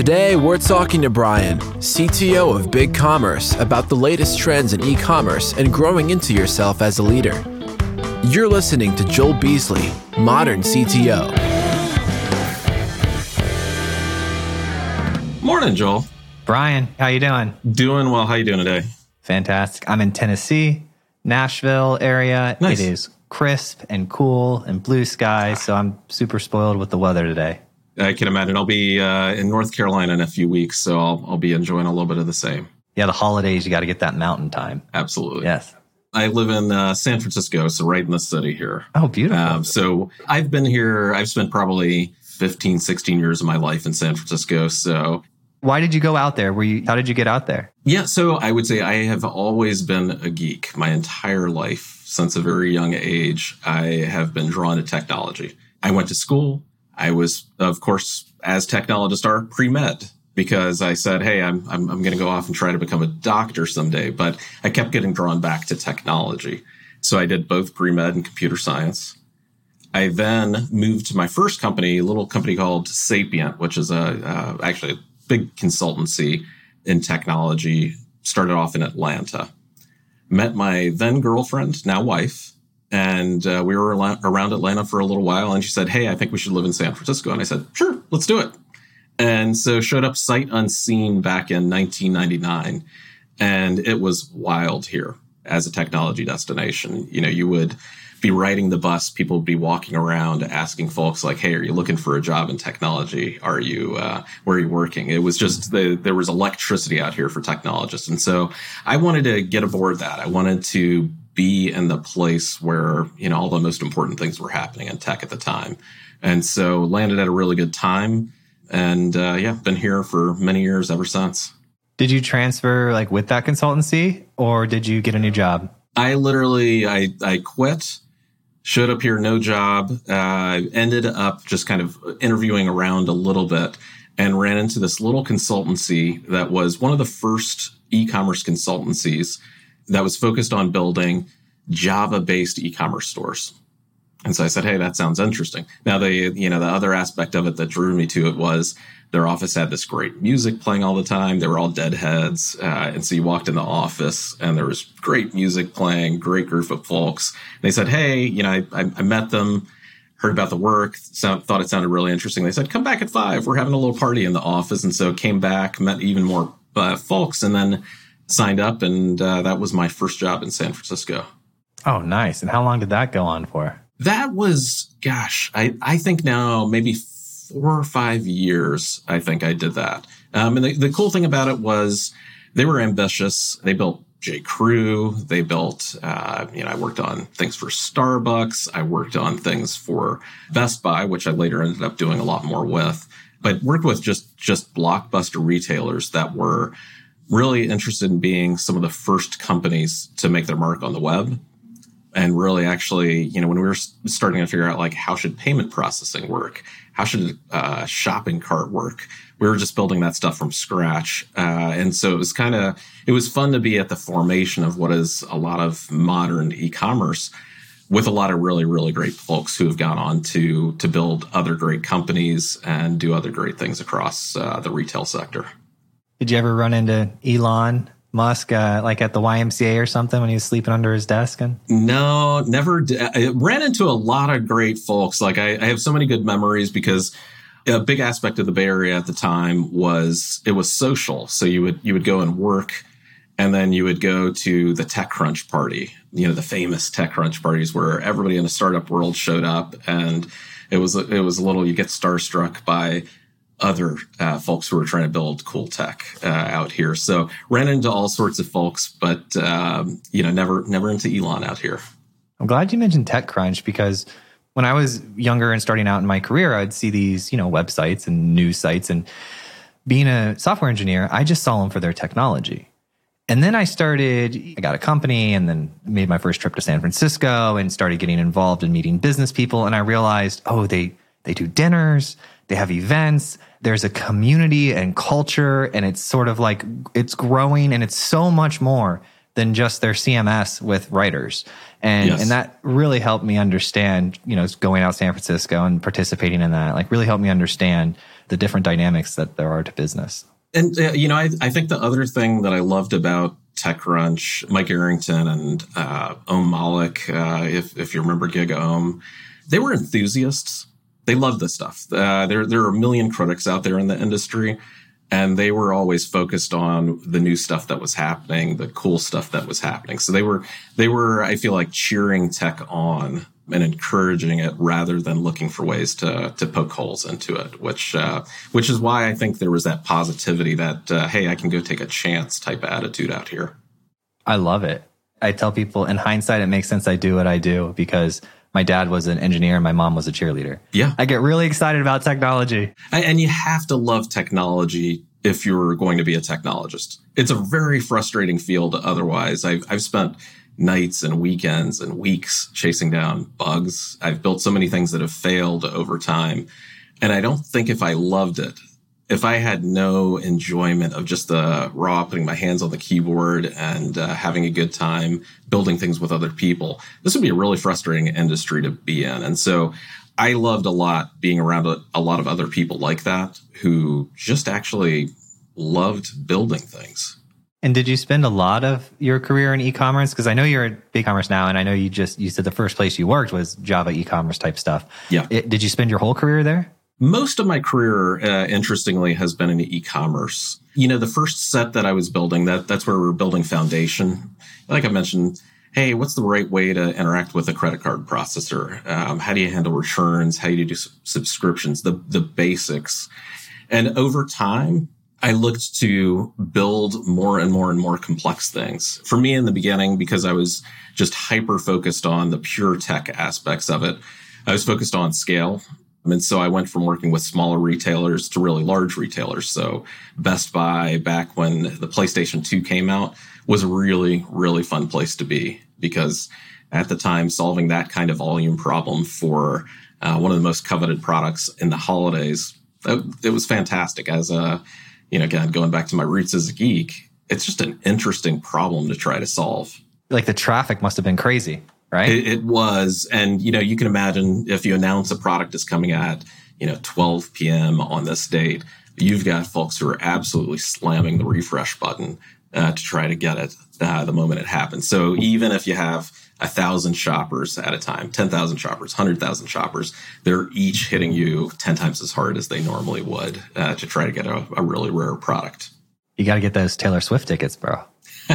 Today, we're talking to Brian, CTO of Big Commerce, about the latest trends in e commerce and growing into yourself as a leader. You're listening to Joel Beasley, Modern CTO. Morning, Joel. Brian, how you doing? Doing well. How you doing today? Fantastic. I'm in Tennessee, Nashville area. Nice. It is crisp and cool and blue skies, so I'm super spoiled with the weather today. I can imagine. I'll be uh, in North Carolina in a few weeks, so I'll, I'll be enjoying a little bit of the same. Yeah, the holidays, you got to get that mountain time. Absolutely. Yes. I live in uh, San Francisco, so right in the city here. Oh, beautiful. Um, so I've been here, I've spent probably 15, 16 years of my life in San Francisco. So Why did you go out there? Were you how did you get out there? Yeah, so I would say I have always been a geek my entire life. Since a very young age, I have been drawn to technology. I went to school. I was, of course, as technologists are, pre med because I said, hey, I'm, I'm, I'm going to go off and try to become a doctor someday. But I kept getting drawn back to technology. So I did both pre med and computer science. I then moved to my first company, a little company called Sapient, which is a uh, actually a big consultancy in technology. Started off in Atlanta. Met my then girlfriend, now wife, and uh, we were around Atlanta for a little while. And she said, "Hey, I think we should live in San Francisco." And I said, "Sure, let's do it." And so showed up sight unseen back in 1999, and it was wild here as a technology destination. You know, you would be riding the bus, people would be walking around asking folks like, "Hey, are you looking for a job in technology? Are you uh, where are you working?" It was just the, there was electricity out here for technologists, and so I wanted to get aboard that. I wanted to be in the place where you know all the most important things were happening in tech at the time, and so landed at a really good time, and uh, yeah, been here for many years ever since. Did you transfer like with that consultancy or did you get a new job? I literally I I quit, showed up here no job, uh, ended up just kind of interviewing around a little bit, and ran into this little consultancy that was one of the first e-commerce consultancies that was focused on building Java-based e-commerce stores. And so I said, "Hey, that sounds interesting." Now, the you know the other aspect of it that drew me to it was their office had this great music playing all the time. They were all deadheads, uh, and so you walked in the office and there was great music playing, great group of folks. And they said, "Hey, you know, I, I, I met them." Heard about the work, sound, thought it sounded really interesting. They said, "Come back at five. We're having a little party in the office." And so came back, met even more uh, folks, and then signed up. And uh, that was my first job in San Francisco. Oh, nice. And how long did that go on for? That was, gosh, I, I think now maybe four or five years. I think I did that. Um, and the, the cool thing about it was they were ambitious. They built J. Crew. They built, uh, you know, I worked on things for Starbucks. I worked on things for Best Buy, which I later ended up doing a lot more with. But worked with just just blockbuster retailers that were really interested in being some of the first companies to make their mark on the web. And really actually you know when we were starting to figure out like how should payment processing work? How should uh, shopping cart work? We were just building that stuff from scratch. Uh, and so it was kind of it was fun to be at the formation of what is a lot of modern e-commerce with a lot of really really great folks who have gone on to to build other great companies and do other great things across uh, the retail sector Did you ever run into Elon Musk uh, like at the YMCA or something when he was sleeping under his desk? And No, never. I ran into a lot of great folks. Like I, I have so many good memories because a big aspect of the Bay Area at the time was it was social. So you would you would go and work, and then you would go to the TechCrunch party. You know the famous TechCrunch parties where everybody in the startup world showed up, and it was it was a little you get starstruck by other uh, folks who are trying to build cool tech uh, out here. So ran into all sorts of folks, but um, you know, never never into Elon out here. I'm glad you mentioned TechCrunch because when I was younger and starting out in my career, I'd see these, you know, websites and news sites. And being a software engineer, I just saw them for their technology. And then I started, I got a company and then made my first trip to San Francisco and started getting involved in meeting business people. And I realized, oh, they, they do dinners, they have events, there's a community and culture, and it's sort of like it's growing and it's so much more than just their CMS with writers. And Yes. and that really helped me understand, you know, going out to San Francisco and participating in that, like really helped me understand the different dynamics that there are to business. And uh, you know, I, I think the other thing that I loved about TechCrunch, Mike Arrington and uh, Om Malik, uh, if if you remember Giga Om, they were enthusiasts. They love this stuff. Uh, there there are a million critics out there in the industry, and they were always focused on the new stuff that was happening, the cool stuff that was happening. So they were they were I feel like cheering tech on and encouraging it rather than looking for ways to to poke holes into it, which uh, which is why I think there was that positivity that uh, hey, I can go take a chance type attitude out here. I love it. I tell people in hindsight, it makes sense I do what I do because my dad was an engineer and my mom was a cheerleader. Yeah, I get really excited about technology. And- and you have to love technology if you're going to be a technologist. It's a very frustrating field otherwise. I've, I've spent nights and weekends and weeks chasing down bugs. I've built so many things that have failed over time. And I don't think if I loved it, if I had no enjoyment of just the raw putting my hands on the keyboard and uh, having a good time building things with other people, this would be a really frustrating industry to be in. And so I loved a lot being around a, a lot of other people like that who just actually loved building things. And did you spend a lot of your career in e-commerce? Because I know you're at BigCommerce now, and I know you just you said the first place you worked was Java e-commerce type stuff. Yeah. It- did you spend your whole career there? Most of my career, uh, interestingly, has been in e-commerce. You know, the first set that I was building, that that's where we were building foundation. Like I mentioned, hey, what's the right way to interact with a credit card processor? Um, how do you handle returns? How do you do subscriptions? The the basics. And over time, I looked to build more and more and more complex things. For me in the beginning, because I was just hyper focused on the pure tech aspects of it, I was focused on scale. And so I went from working with smaller retailers to really large retailers. So Best Buy, back when the PlayStation 2 came out, was a really, really fun place to be because at the time, solving that kind of volume problem for uh, one of the most coveted products in the holidays, it, it was fantastic. As a, you know, again, going back to my roots as a geek, it's just an interesting problem to try to solve. Like the traffic must have been crazy, right? It, it was, and you know, you can imagine if you announce a product is coming at you know 12 p.m. on this date, you've got folks who are absolutely slamming the refresh button uh, to try to get it uh, the moment it happens. So even if you have a thousand shoppers at a time, 10,000 shoppers, 100,000 shoppers, they're each hitting you 10 times as hard as they normally would uh, to try to get a, a really rare product. you got to get those Taylor Swift tickets, bro.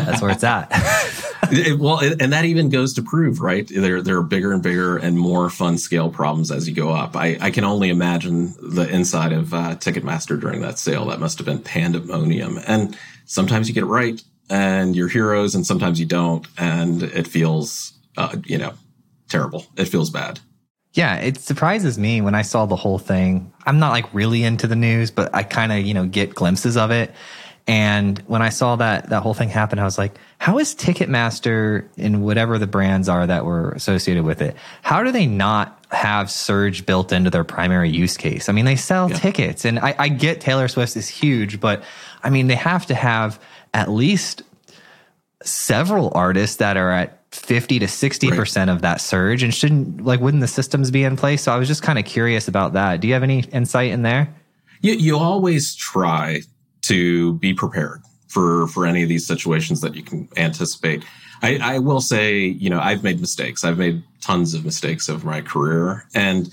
That's where it's at. It- well, and that even goes to prove, right? There, there are bigger and bigger and more fun scale problems as you go up. I, I can only imagine the inside of uh, Ticketmaster during that sale. That must have been pandemonium. And sometimes you get it right and you're heroes, and sometimes you don't, and it feels, uh, you know, terrible. It feels bad. Yeah, it surprises me when I saw the whole thing. I'm not like really into the news, but I kind of, you know, get glimpses of it. And when I saw that that whole thing happen, I was like, how is Ticketmaster and whatever the brands are that were associated with it, how do they not have Surge built into their primary use case? I mean, they sell Yeah. tickets and I, I get Taylor Swift is huge, but I mean, they have to have at least several artists that are at 50 to 60% of that surge and shouldn't like wouldn't the systems be in place so i was just kind of curious about that do you have any insight in there You, you always try to be prepared for for any of these situations that you can anticipate. I, I will say, you know, I've made mistakes. I've made tons of mistakes over my career, and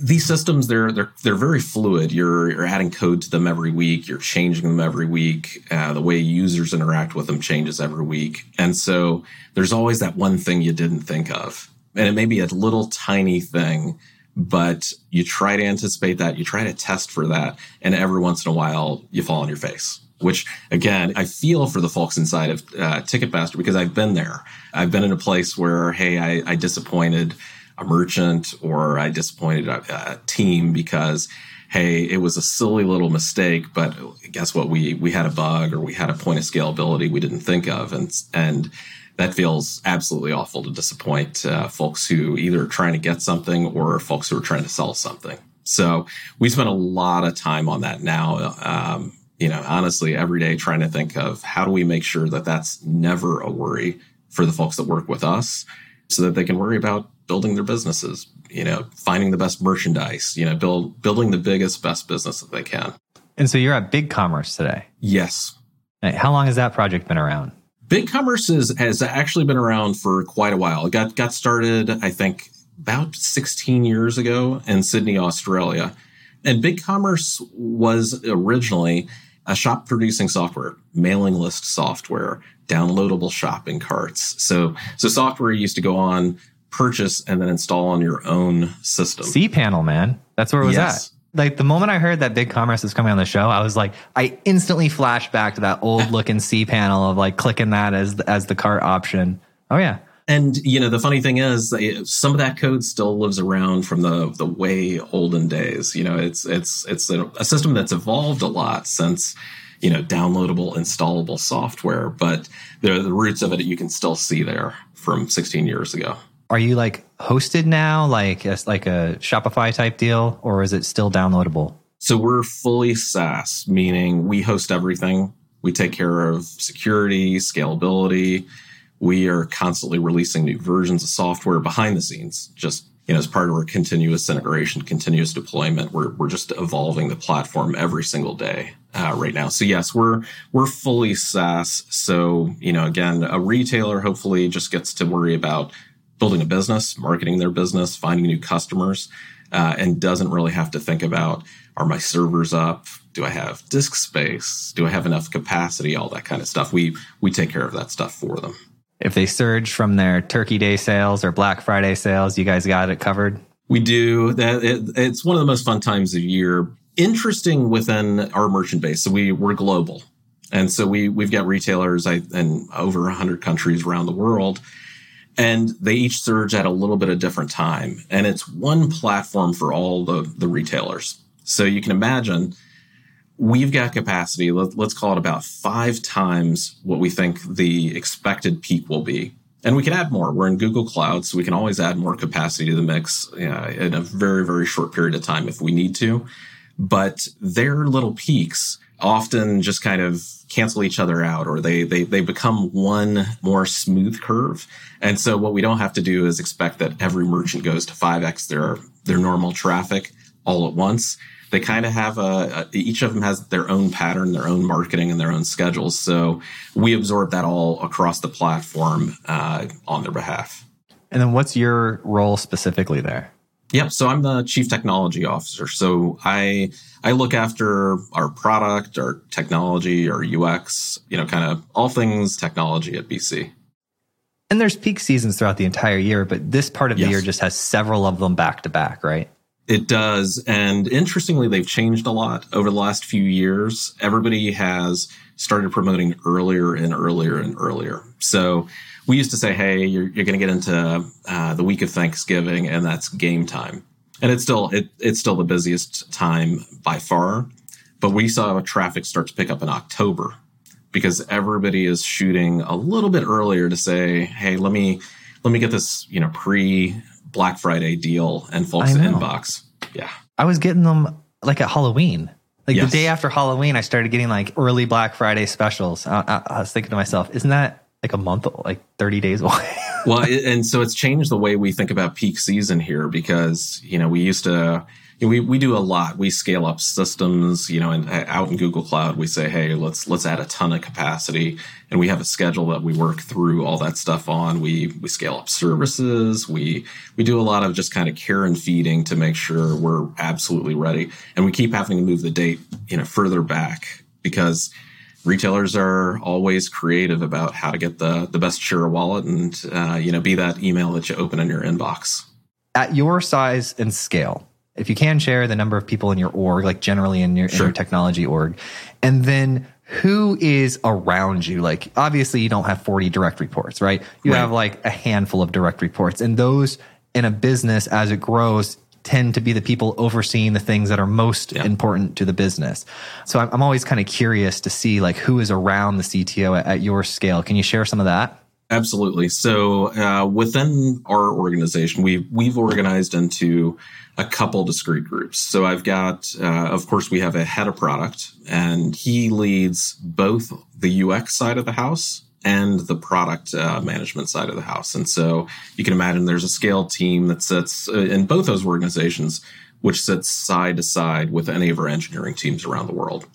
these systems they're they're they're very fluid. You're you're adding code to them every week. You're changing them every week. Uh, the way users interact with them changes every week, and so there's always that one thing you didn't think of, and it may be a little tiny thing but you try to anticipate that, you try to test for that, and every once in a while you fall on your face. Which again, I feel for the folks inside of uh, Ticketmaster because I've been there. I've been in a place where, hey, I, I disappointed a merchant or I disappointed a, a team because, hey, it was a silly little mistake, but guess what? We we had a bug or we had a point of scalability we didn't think of, and and that feels absolutely awful to disappoint uh, folks who either are trying to get something or folks who are trying to sell something. So we spend a lot of time on that now. Um, you know, honestly, every day trying to think of how do we make sure that that's never a worry for the folks that work with us so that they can worry about building their businesses, you know, finding the best merchandise, you know, build building the biggest, best business that they can. And so you're at Big Commerce today. Yes. How long has that project been around? Big Commerce is, has actually been around for quite a while. It got got started, I think, about 16 years ago in Sydney, Australia. And BigCommerce was originally a shop producing software, mailing list software, downloadable shopping carts. So, so software you used to go on, purchase, and then install on your own system. cPanel, man. That's where it was Yes. at. Like the moment I heard that Big Commerce was coming on the show, I was like, I instantly flashed back to that old looking cPanel of like clicking that as as the cart option. Oh yeah. And you know, the funny thing is, eh, some of that code still lives around from the the way olden days. You know, it's it's it's a, a system that's evolved a lot since you know downloadable, installable software, but the the roots of it you can still see there from 16 years ago. Are you like hosted now, like as like a Shopify type deal, or is it still downloadable? So we're fully SaaS, meaning we host everything. We take care of security, scalability. We are constantly releasing new versions of software behind the scenes, just you know, as part of our continuous integration, continuous deployment. We're we're just evolving the platform every single day uh, right now. So yes, we're we're fully SaaS. So you know, again, a retailer hopefully just gets to worry about building a business, marketing their business, finding new customers, uh, and doesn't really have to think about are my servers up? Do I have disk space? Do I have enough capacity? All that kind of stuff. We we take care of that stuff for them. If they surge from their Turkey Day sales or Black Friday sales, you guys got it covered. We do that. It, it's one of the most fun times of year. Interesting within our merchant base. So we we're global, and so we we've got retailers I, in over hundred countries around the world, and they each surge at a little bit of different time. And it's one platform for all the the retailers. So you can imagine we've got capacity. Let, let's call it about five times what we think the expected peak will be. And we can add more. We're in Google Cloud, so we can always add more capacity to the mix uh, in a very, very short period of time if we need to. But their little peaks often just kind of cancel each other out or they, they, they become one more smooth curve. And so what we don't have to do is expect that every merchant goes to 5x their, their normal traffic all at once they kind of have a, a, each of them has their own pattern their own marketing and their own schedules so we absorb that all across the platform uh, on their behalf And then what's your role specifically there? Yep so i'm the chief technology officer so i i look after our product our technology our ux you know kind of all things technology at bc And there's peak seasons throughout the entire year, but this part of the year just has several of them back to back, right? It does. And interestingly, they've changed a lot over the last few years. Everybody has started promoting earlier and earlier and earlier. So we used to say, hey, you're, you're going to get into uh, the week of Thanksgiving, and that's game time. And it's still it, it's still the busiest time by far. But we saw traffic start to pick up in October because everybody is shooting a little bit earlier to say, hey, let me let me get this, you know, pre Black Friday deal and folks inbox. Yeah. I was getting them like at Halloween. Like Yes. the day after Halloween, I started getting like early Black Friday specials. I, I, I was thinking to myself, isn't that like a month, like 30 days away? well, and so it's changed the way we think about peak season here because you know we used to you know, we we do a lot. We scale up systems, you know, and uh, out in Google Cloud, we say, hey, let's let's add a ton of capacity, and we have a schedule that we work through all that stuff on. We we scale up services. We we do a lot of just kind of care and feeding to make sure we're absolutely ready, and we keep having to move the date, you know, further back because retailers are always creative about how to get the the best share of wallet and uh, you know be that email that you open in your inbox at your size and scale, if you can share the number of people in your org, like generally in your, in your technology org, and then who is around you? Like, obviously, you don't have 40 direct reports, right? You Right. have like a handful of direct reports, and those in a business as it grows tend to be the people overseeing the things that are most Yeah. important to the business. So I'm, I'm always kind of curious to see like who is around the CTO at, at your scale. Can you share some of that? Absolutely. So uh, within our organization, we we've organized into a couple discrete groups. So I've got, uh, of course, we have a head of product, and he leads both the UX side of the house and the product uh, management side of the house. And so you can imagine there's a scale team that sits uh, in both those organizations, which sits side to side with any of our engineering teams around the world.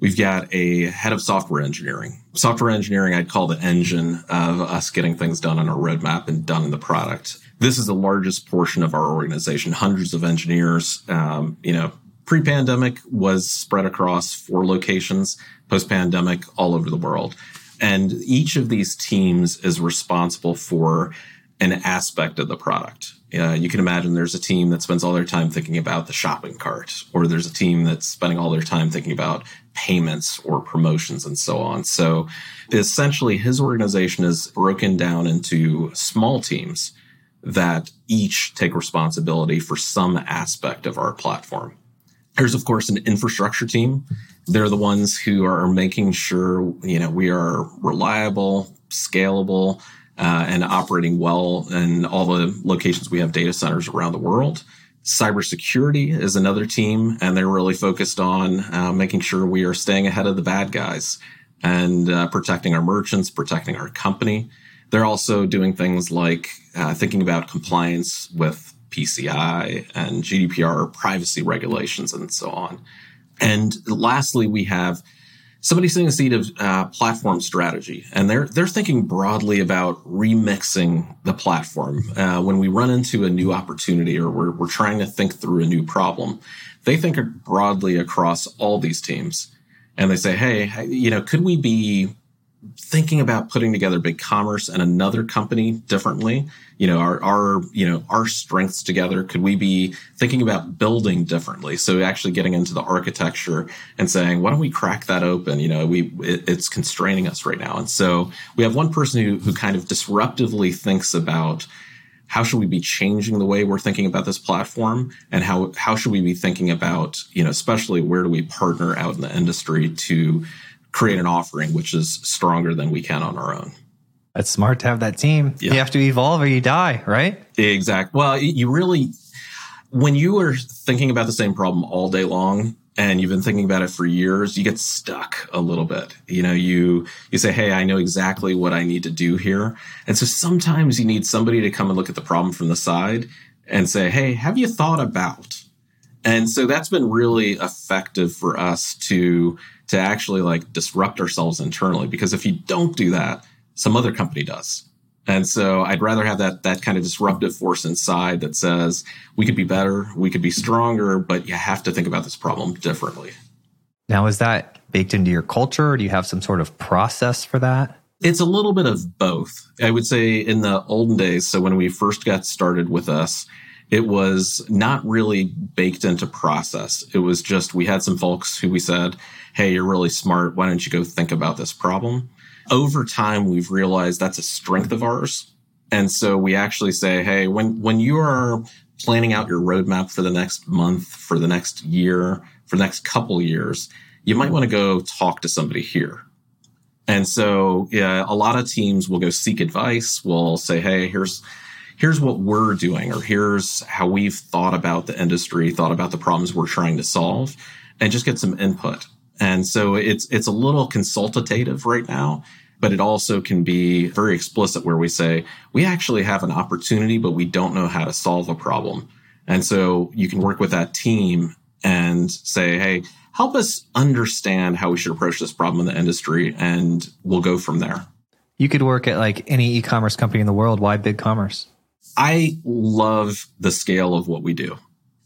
We've got a head of software engineering. Software engineering, I'd call the engine of us getting things done on our roadmap and done in the product. This is the largest portion of our organization, hundreds of engineers. Um, you know, pre pandemic was spread across four locations, post pandemic, all over the world. And each of these teams is responsible for an aspect of the product. Uh, you can imagine there's a team that spends all their time thinking about the shopping cart, or there's a team that's spending all their time thinking about payments or promotions and so on. So essentially, his organization is broken down into small teams that each take responsibility for some aspect of our platform. There's, of course, an infrastructure team. They're the ones who are making sure, you know, we are reliable, scalable, uh, and operating well in all the locations we have data centers around the world. Cybersecurity is another team, and they're really focused on uh, making sure we are staying ahead of the bad guys and uh, protecting our merchants, protecting our company. They're also doing things like uh, thinking about compliance with PCI and GDPR privacy regulations and so on. And lastly, we have somebody sitting in the seat of uh, platform strategy, and they're they're thinking broadly about remixing the platform. Uh, when we run into a new opportunity or we're we're trying to think through a new problem, they think broadly across all these teams, and they say, "Hey, you know, could we be thinking about putting together big commerce and another company differently you know our our you know our strengths together could we be thinking about building differently? So actually getting into the architecture and saying why don't we crack that open? You know we it, it's constraining us right now. And so we have one person who who kind of disruptively thinks about how should we be changing the way we're thinking about this platform and how how should we be thinking about you know especially where do we partner out in the industry to create an offering which is stronger than we can on our own. That's smart to have that team. Yeah. You have to evolve or you die, right? Exactly. Well, you really, when you are thinking about the same problem all day long and you've been thinking about it for years, you get stuck a little bit. You know, you you say, "Hey, I know exactly what I need to do here," and so sometimes you need somebody to come and look at the problem from the side and say, "Hey, have you thought about?" And so that's been really effective for us to to actually like disrupt ourselves internally because if you don't do that some other company does. And so i'd rather have that that kind of disruptive force inside that says we could be better we could be stronger but you have to think about this problem differently. Now is that baked into your culture or do you have some sort of process for that? It's a little bit of both. I would say in the olden days so when we first got started with us it was not really baked into process. It was just we had some folks who we said, Hey, you're really smart. Why don't you go think about this problem? Over time, we've realized that's a strength of ours. And so we actually say, Hey, when, when you are planning out your roadmap for the next month, for the next year, for the next couple years, you might want to go talk to somebody here. And so yeah, a lot of teams will go seek advice. We'll say, Hey, here's, here's what we're doing, or here's how we've thought about the industry, thought about the problems we're trying to solve, and just get some input. And so it's it's a little consultative right now, but it also can be very explicit where we say we actually have an opportunity, but we don't know how to solve a problem. And so you can work with that team and say, hey, help us understand how we should approach this problem in the industry, and we'll go from there. You could work at like any e-commerce company in the world. Why big commerce? I love the scale of what we do.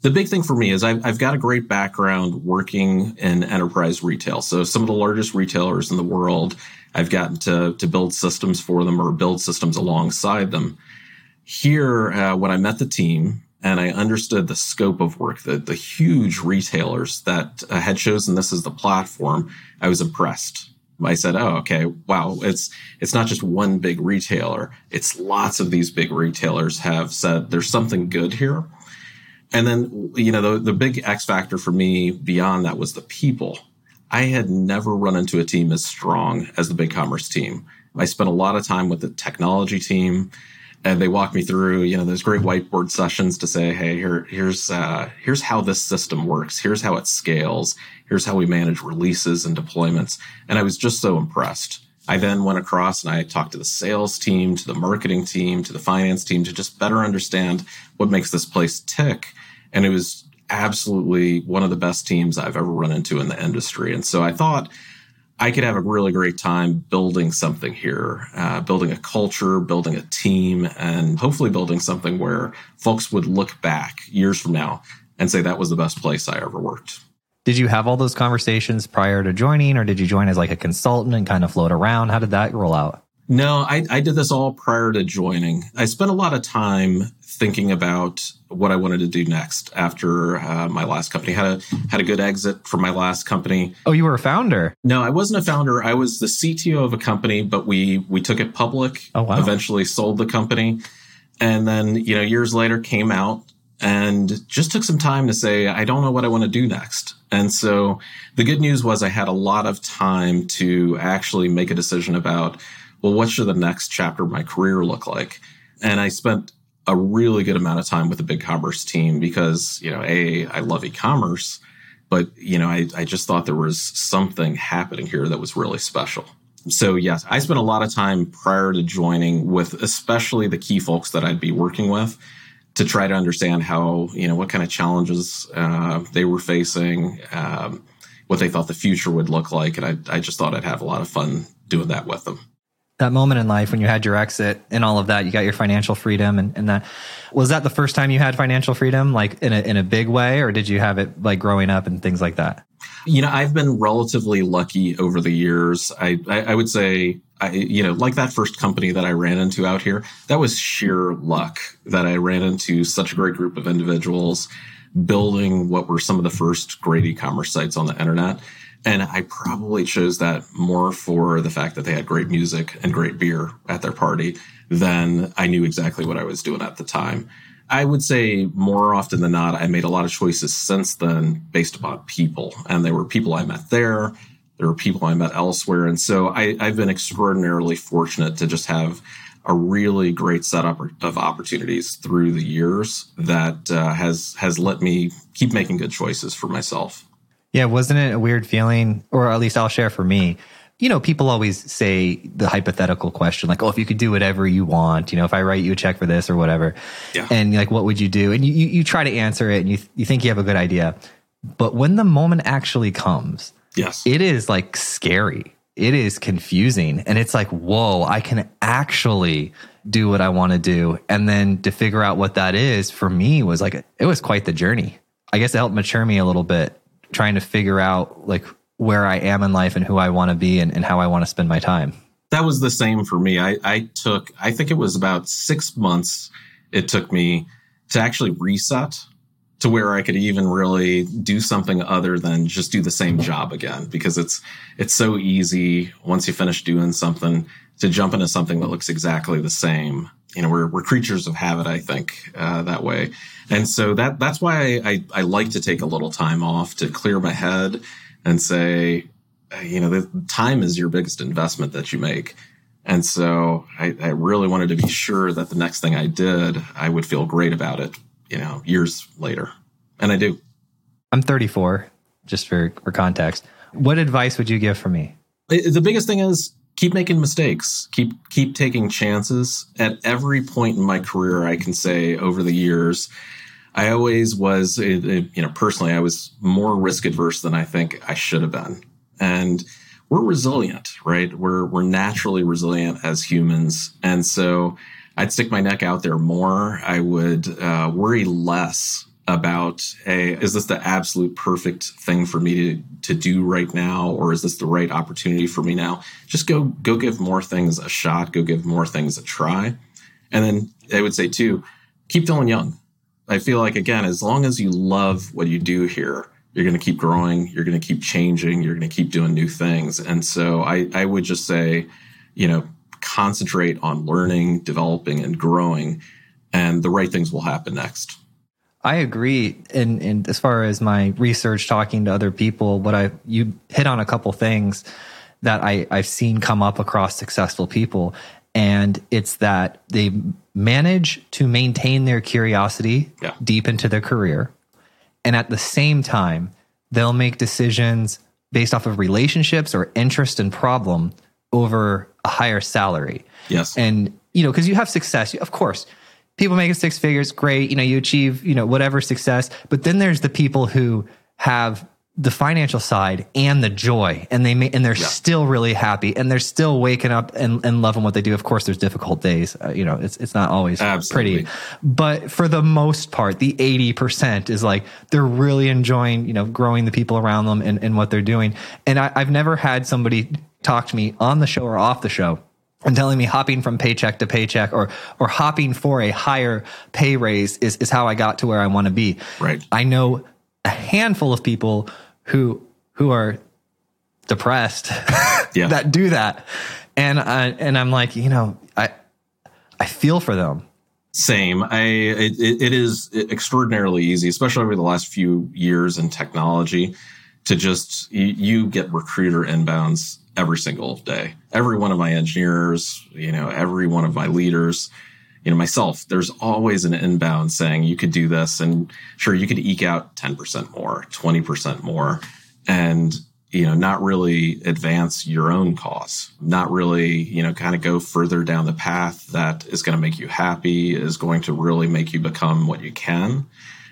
The big thing for me is I've, I've, got a great background working in enterprise retail. So some of the largest retailers in the world, I've gotten to, to build systems for them or build systems alongside them. Here, uh, when I met the team and I understood the scope of work, the, the huge retailers that uh, had chosen this as the platform, I was impressed. I said, "Oh, okay, wow, it's it's not just one big retailer. It's lots of these big retailers have said there's something good here." And then, you know, the, the big X factor for me beyond that was the people. I had never run into a team as strong as the BigCommerce team. I spent a lot of time with the technology team and they walked me through, you know, those great whiteboard sessions to say, Hey, here, here's, uh, here's how this system works. Here's how it scales. Here's how we manage releases and deployments. And I was just so impressed. I then went across and I talked to the sales team, to the marketing team, to the finance team to just better understand what makes this place tick. And it was absolutely one of the best teams I've ever run into in the industry. And so I thought, I could have a really great time building something here, uh, building a culture, building a team, and hopefully building something where folks would look back years from now and say that was the best place I ever worked. Did you have all those conversations prior to joining, or did you join as like a consultant and kind of float around? How did that roll out? No, I, I did this all prior to joining. I spent a lot of time thinking about what I wanted to do next after uh, my last company. Had a had a good exit from my last company. Oh, you were a founder? No, I wasn't a founder. I was the CTO of a company, but we we took it public. Oh, wow. Eventually sold the company, and then you know years later came out and just took some time to say I don't know what I want to do next. And so the good news was I had a lot of time to actually make a decision about well, what should the next chapter of my career look like? And I spent a really good amount of time with the big commerce team because, you know, A, I love e-commerce, but, you know, I, I just thought there was something happening here that was really special. So yes, I spent a lot of time prior to joining with especially the key folks that I'd be working with to try to understand how, you know, what kind of challenges uh, they were facing, um, what they thought the future would look like. And I, I just thought I'd have a lot of fun doing that with them that moment in life when you had your exit and all of that, you got your financial freedom and, and that was that the first time you had financial freedom, like in a, in a big way, or did you have it like growing up and things like that? You know, I've been relatively lucky over the years. I, I, I would say, I, you know, like that first company that I ran into out here, that was sheer luck that I ran into such a great group of individuals building what were some of the first great e-commerce sites on the internet. And I probably chose that more for the fact that they had great music and great beer at their party than I knew exactly what I was doing at the time. I would say more often than not, I made a lot of choices since then based upon people. And there were people I met there, there were people I met elsewhere. And so I, have been extraordinarily fortunate to just have a really great setup of opportunities through the years that uh, has has let me keep making good choices for myself. Yeah, wasn't it a weird feeling? Or at least I'll share for me. You know, people always say the hypothetical question, like, oh, if you could do whatever you want, you know, if I write you a check for this or whatever, yeah. and like, what would you do? And you, you try to answer it and you, you think you have a good idea. But when the moment actually comes, yes, it is like scary. It is confusing. And it's like, whoa, I can actually do what I want to do. And then to figure out what that is for me was like, it was quite the journey. I guess it helped mature me a little bit trying to figure out like where I am in life and who I want to be and, and how I want to spend my time. That was the same for me. I, I took, I think it was about six months it took me to actually reset to where I could even really do something other than just do the same job again because it's it's so easy once you finish doing something to jump into something that looks exactly the same. You know, we're we're creatures of habit, I think, uh, that way. And so that that's why I, I, I like to take a little time off to clear my head and say, you know, the time is your biggest investment that you make. And so I, I really wanted to be sure that the next thing I did, I would feel great about it, you know, years later. And I do. I'm 34, just for, for context. What advice would you give for me? The biggest thing is keep making mistakes keep keep taking chances at every point in my career i can say over the years i always was uh, uh, you know personally i was more risk adverse than i think i should have been and we're resilient right we're we're naturally resilient as humans and so i'd stick my neck out there more. I would uh, worry less about a is this the absolute perfect thing for me to to do right now or is this the right opportunity for me now? Just go go give more things a shot go give more things a try. And then i would say too keep feeling young. I feel like again as long as you love what you do here you're going to keep growing you're going to keep changing you're going to keep doing new things. And so i i would just say you know concentrate on learning developing and growing and the right things will happen next I agree. And, and as far as my research, talking to other people, what I, you hit on a couple things that I, I've seen come up across successful people. And it's that they manage to maintain their curiosity Yeah. deep into their career. And at the same time, they'll make decisions based off of relationships or interest and problem over a higher salary. Yes. And, you know, because you have success, of course, people making six figures, great. You know, you achieve, you know, whatever success. But then there's the people who have the financial side and the joy and they may, and they're still really happy and they're still waking up and, and loving what they do. Of course, there's difficult days. Uh, you know, it's, it's not always Absolutely. pretty, but for the most part, the 80% is like, they're really enjoying, you know, growing the people around them and, and what they're doing. And I, I've never had somebody talk to me on the show or off the show and telling me hopping from paycheck to paycheck or or hopping for a higher pay raise is, is how I got to where I want to be. Right. I know a handful of people who who are depressed Yeah. that do that. And I and I'm like, you know, I I feel for them. Same. I it, it is extraordinarily easy, especially over the last few years in technology, to just you, you get recruiter inbounds every single day. Every one of my engineers, you know, every one of my leaders, you know, myself. There's always an inbound saying you could do this, and sure, you could eke out ten percent more, twenty percent more, and you know, not really advance your own cause, not really, you know, kind of go further down the path that is going to make you happy, is going to really make you become what you can.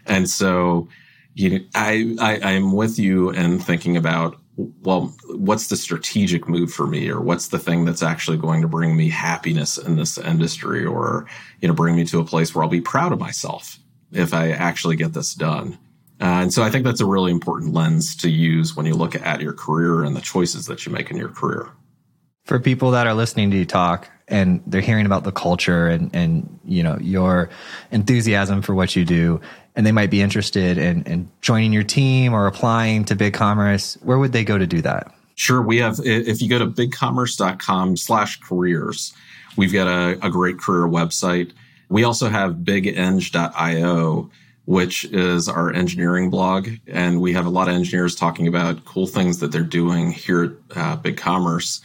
And so, you know, I, I, I'm with you in thinking about, well, what's the strategic move for me or what's the thing that's actually going to bring me happiness in this industry or, you know, bring me to a place where I'll be proud of myself if I actually get this done. Uh, and so I think that's a really important lens to use when you look at your career and the choices that you make in your career. For people that are listening to you talk and they're hearing about the culture and and you know your enthusiasm for what you do and they might be interested in, in joining your team or applying to big commerce where would they go to do that Sure, we have. If you go to bigcommerce.com slash careers, we've got a, a great career website. We also have bigeng.io, which is our engineering blog. And we have a lot of engineers talking about cool things that they're doing here at uh, Big Commerce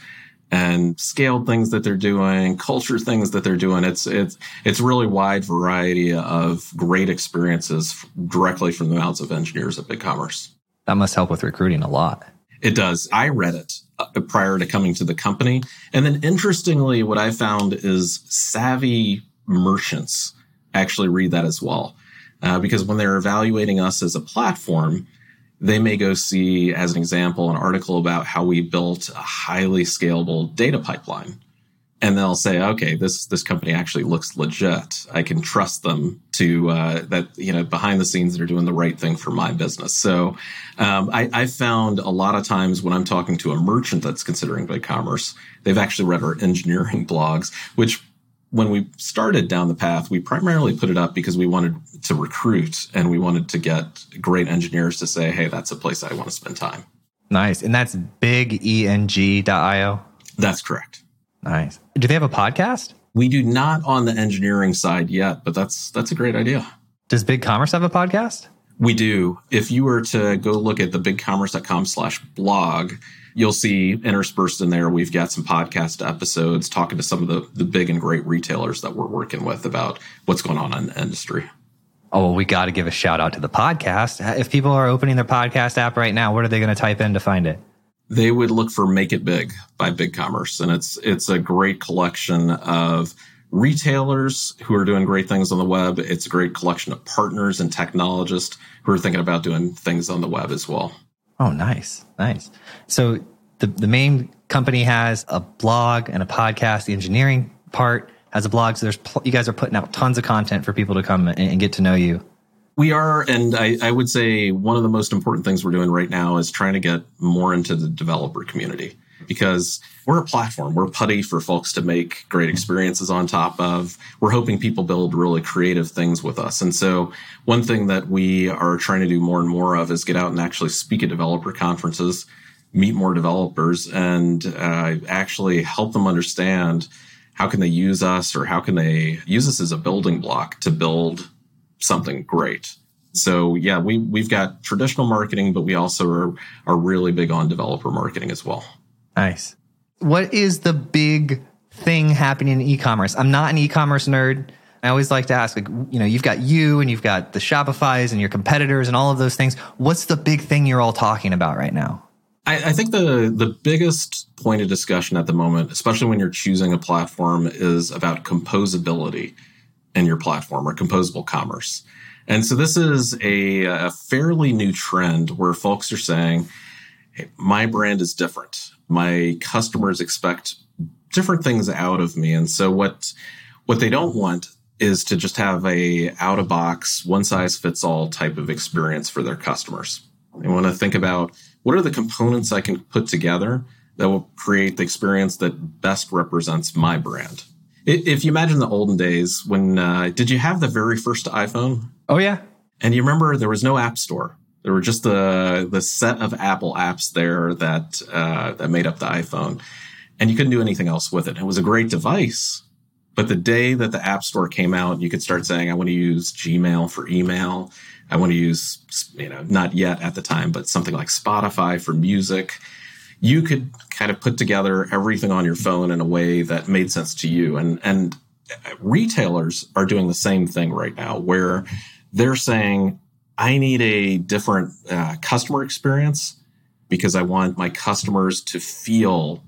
and scaled things that they're doing, culture things that they're doing. It's it's it's really wide variety of great experiences directly from the mouths of engineers at BigCommerce. That must help with recruiting a lot It does. I read it uh, prior to coming to the company. And then interestingly, what I found is savvy merchants actually read that as well. Uh, because when they're evaluating us as a platform, they may go see, as an example, an article about how we built a highly scalable data pipeline. And they'll say, okay, this this company actually looks legit. I can trust them to uh, that. You know, behind the scenes, they're doing the right thing for my business. So, um, I, I found a lot of times when I'm talking to a merchant that's considering big commerce, they've actually read our engineering blogs, which when we started down the path, we primarily put it up because we wanted to recruit and we wanted to get great engineers to say, hey, that's a place I want to spend time. nice and that's bigeng.io That's correct. nice do they have a podcast We do not on the engineering side yet, but that's that's a great idea. does big commerce have a podcast We do. If you were to go look at the bigcommerce.com slash blog, you'll see interspersed in there, we've got some podcast episodes talking to some of the, the big and great retailers that we're working with about what's going on in the industry. Oh, well, we got to give a shout out to the podcast. Uh, if people are opening their podcast app right now, what are they going to type in to find it? They would look for Make It Big by Big Commerce. And it's it's a great collection of retailers who are doing great things on the web. It's a great collection of partners and technologists who are thinking about doing things on the web as well. Oh, nice, nice. So the the main company has a blog and a podcast. The engineering part has a blog. So there's pl- you guys are putting out tons of content for people to come and, and get to know you. We are, and I, I would say one of the most important things we're doing right now is trying to get more into the developer community because we're a platform. We're putty for folks to make great experiences on top of. We're hoping people build really creative things with us. And so, one thing that we are trying to do more and more of is get out and actually speak at developer conferences, meet more developers, and uh, actually help them understand how can they use us or how can they use us as a building block to build something great. So yeah, we we've got traditional marketing, but we also are are really big on developer marketing as well. Nice. What is the big thing happening in e-commerce? I'm not an e-commerce nerd. I always like to ask, like, you know, you've got you and you've got the Shopify's and your competitors and all of those things. What's the big thing you're all talking about right now? I, I, think the the biggest point of discussion at the moment, especially when you're choosing a platform, is about composability in your platform or composable commerce. And so this is a, a fairly new trend where folks are saying, hey, my brand is different. My customers expect different things out of me. And so what what they don't want is to just have a out of box, one size fits all type of experience for their customers. They want to think about what are the components I can put together that will create the experience that best represents my brand. If you imagine the olden days when uh, did you have the very first iPhone? Oh yeah. And you remember there was no app store. There were just the the set of Apple apps there that uh, that made up the iPhone, and you couldn't do anything else with it. It was a great device, but the day that the App Store came out, you could start saying, I want to use Gmail for email. I want to use, you know, not yet at the time, but something like Spotify for music. You could kind of put together everything on your phone in a way that made sense to you. And, and retailers are doing the same thing right now where they're saying, I need a different uh, customer experience because I want my customers to feel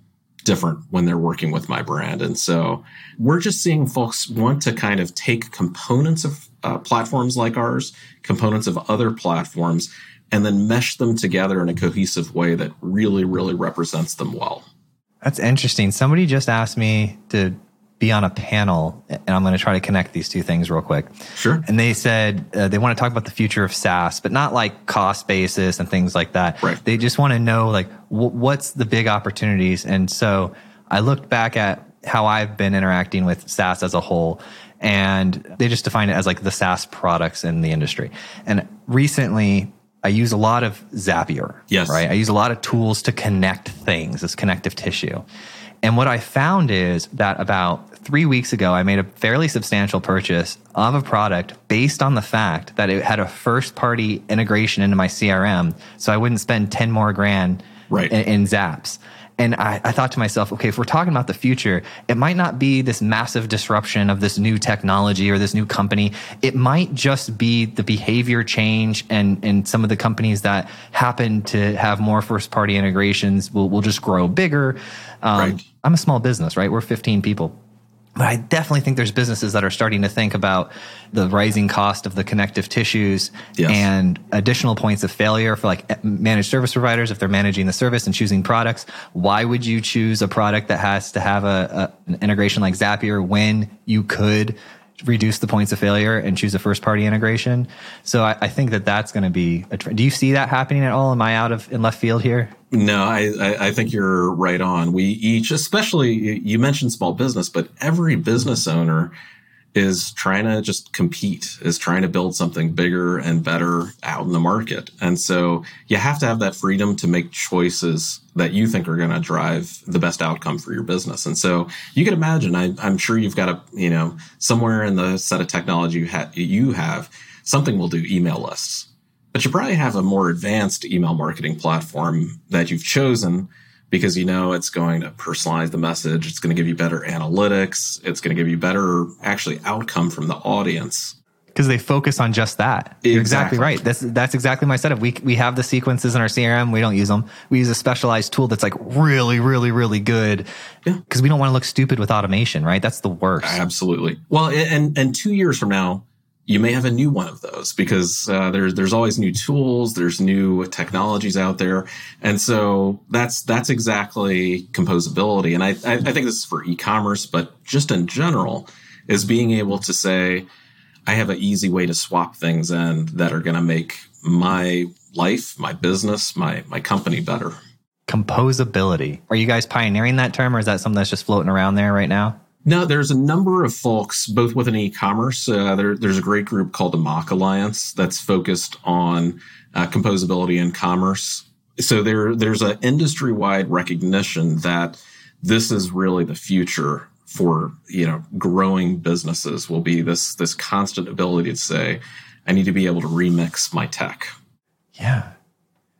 different when they're working with my brand. And so we're just seeing folks want to kind of take components of uh, platforms like ours, components of other platforms, and then mesh them together in a cohesive way that really, really represents them well. That's interesting. Somebody just asked me to be on a panel, and I'm going to try to connect these two things real quick. Sure. And they said uh, they want to talk about the future of SaaS, but not like cost basis and things like that. Right. They just want to know like w- what's the big opportunities. And so I looked back at how I've been interacting with SaaS as a whole, and they just define it as like the SaaS products in the industry. And recently, I use a lot of Zapier. Yes. Right. I use a lot of tools to connect things, this connective tissue. And what I found is that about three weeks ago, I made a fairly substantial purchase of a product based on the fact that it had a first party integration into my CRM. So I wouldn't spend 10 more grand right. in, in Zaps. And I, I, thought to myself, okay, if we're talking about the future, it might not be this massive disruption of this new technology or this new company. It might just be the behavior change and, and some of the companies that happen to have more first party integrations will, will just grow bigger. Um, right. I'm a small business, right? We're 15 people. But I definitely think there's businesses that are starting to think about the rising cost of the connective tissues yes. and additional points of failure for like managed service providers if they're managing the service and choosing products. Why would you choose a product that has to have a, a an integration like Zapier when you could reduce the points of failure and choose a first party integration. So I, I think that that's going to be a trend. Do you see that happening at all? Am I out of in left field here? No, I, I think you're right on. We each, especially you mentioned small business, but every business owner is trying to just compete, is trying to build something bigger and better out in the market. And so you have to have that freedom to make choices that you think are going to drive the best outcome for your business. And so you can imagine, I, am sure you've got a, you know, somewhere in the set of technology you, ha- you have, something will do email lists. But you probably have a more advanced email marketing platform that you've chosen because you know it's going to personalize the message. It's going to give you better analytics. It's going to give you better actually outcome from the audience. Because they focus on just that. Exactly. You're exactly right. That's that's exactly my setup. We we have the sequences in our CRM. We don't use them. We use a specialized tool that's like really, really, really good. Because yeah. we don't want to look stupid with automation, right? That's the worst. Absolutely. Well, and and two years from now, you may have a new one of those because uh, there's there's always new tools, there's new technologies out there, and so that's that's exactly composability. And I I, think this is for e-commerce, but just in general, is being able to say, I have an easy way to swap things in that are going to make my life, my business, my my company better. Composability. Are you guys pioneering that term, or is that something that's just floating around there right now? No, there's a number of folks, both within e-commerce. Uh, there, there's a great group called the MACH Alliance that's focused on uh, composability in commerce. So there, there's an industry-wide recognition that this is really the future for you know growing businesses. Will be this this constant ability to say, I need to be able to remix my tech. Yeah.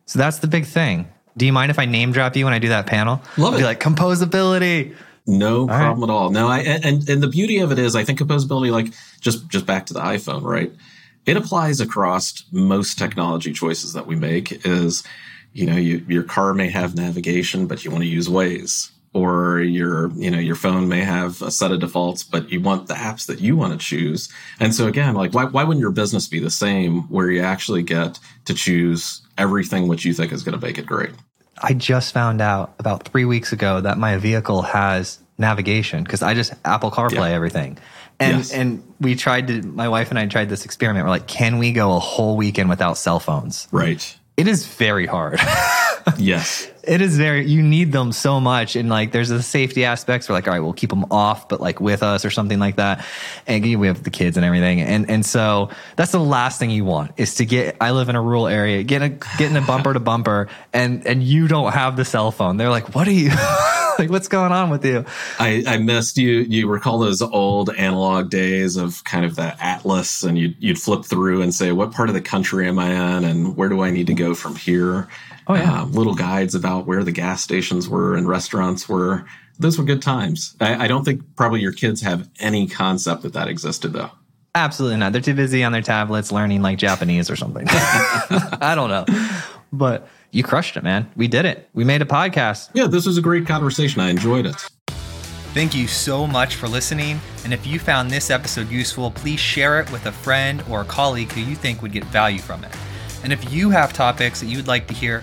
So that's the big thing Do you mind if I name drop you when I do that panel? Love I'll it. Be like composability. No right. problem at all. No, I and and the beauty of it is, I think composability, like just just back to the iPhone, right? It applies across most technology choices that we make. Is you know, you, your car may have navigation, but you want to use Waze, or your you know your phone may have a set of defaults, but you want the apps that you want to choose. And so again, like why why wouldn't your business be the same, where you actually get to choose everything which you think is going to make it great? I just found out about three weeks ago that my vehicle has navigation because I just Apple CarPlay Yeah. everything. And Yes. and we tried to my wife and I tried this experiment. We're like, can we go a whole weekend without cell phones? Right. It is very hard. Yes. It is very you need them so much and like there's the safety aspects we're like all right we'll keep them off but like with us or something like that and we have the kids and everything and and so that's the last thing you want is to get i live in a rural area get a getting a bumper to bumper and and you don't have the cell phone they're like what are you like what's going on with you I, I missed you. You recall those old analog days of kind of the atlas, and you'd, you'd flip through and say, "What part of the country am I in, and where do I need to go from here?" Oh, yeah. Uh, little guides about where the gas stations were and restaurants were. Those were good times. I, I don't think probably your kids have any concept that that existed, though. absolutely not they're too busy on their tablets learning like japanese or something i don't know but you crushed it man we did it we made a podcast Yeah, this was a great conversation. I enjoyed it. Thank you so much for listening. And if you found this episode useful, please share it with a friend or a colleague who you think would get value from it. And if you have topics that you would like to hear